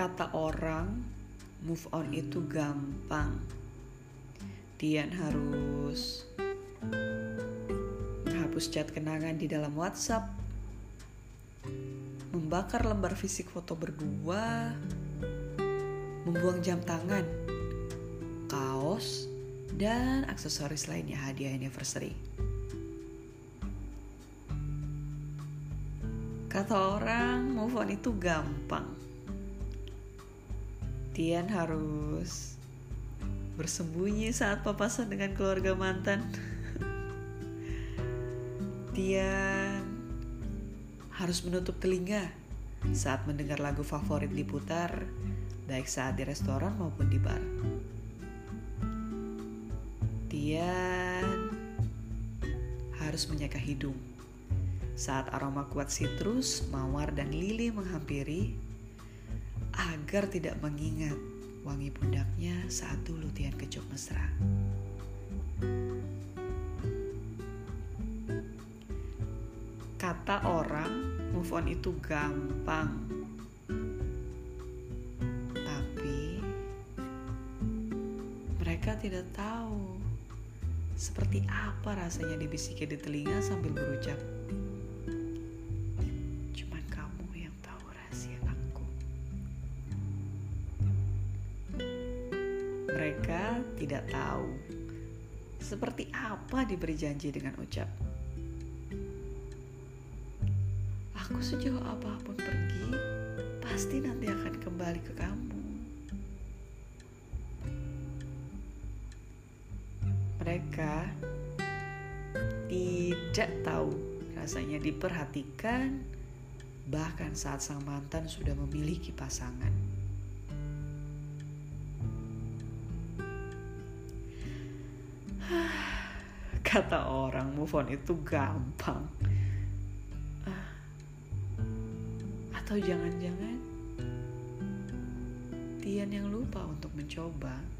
Kata orang, move on itu gampang. Tian harus menghapus chat kenangan di dalam WhatsApp, membakar lembar fisik foto berdua, membuang jam tangan, kaos, dan aksesoris lainnya hadiah anniversary. Kata orang, move on itu gampang. Tian harus bersembunyi saat papasan dengan keluarga mantan. Tian harus menutup telinga saat mendengar lagu favorit diputar, baik saat di restoran maupun di bar. Tian harus menyeka hidung saat aroma kuat sitrus, mawar, dan lili menghampiri agar tidak mengingat wangi pundaknya saat dulu Tian kecok mesra. Kata orang, move on itu gampang. Tapi mereka tidak tahu seperti apa rasanya dibisiki di telinga sambil berucap, tidak tahu seperti apa diberi janji dengan ucap. Aku sejauh apa pun pergi, pasti nanti akan kembali ke kamu. Mereka tidak tahu rasanya diperhatikan, bahkan saat sang mantan sudah memiliki pasangan. Kata orang move on itu gampang. Ah. Atau jangan-jangan Tian yang lupa untuk mencoba.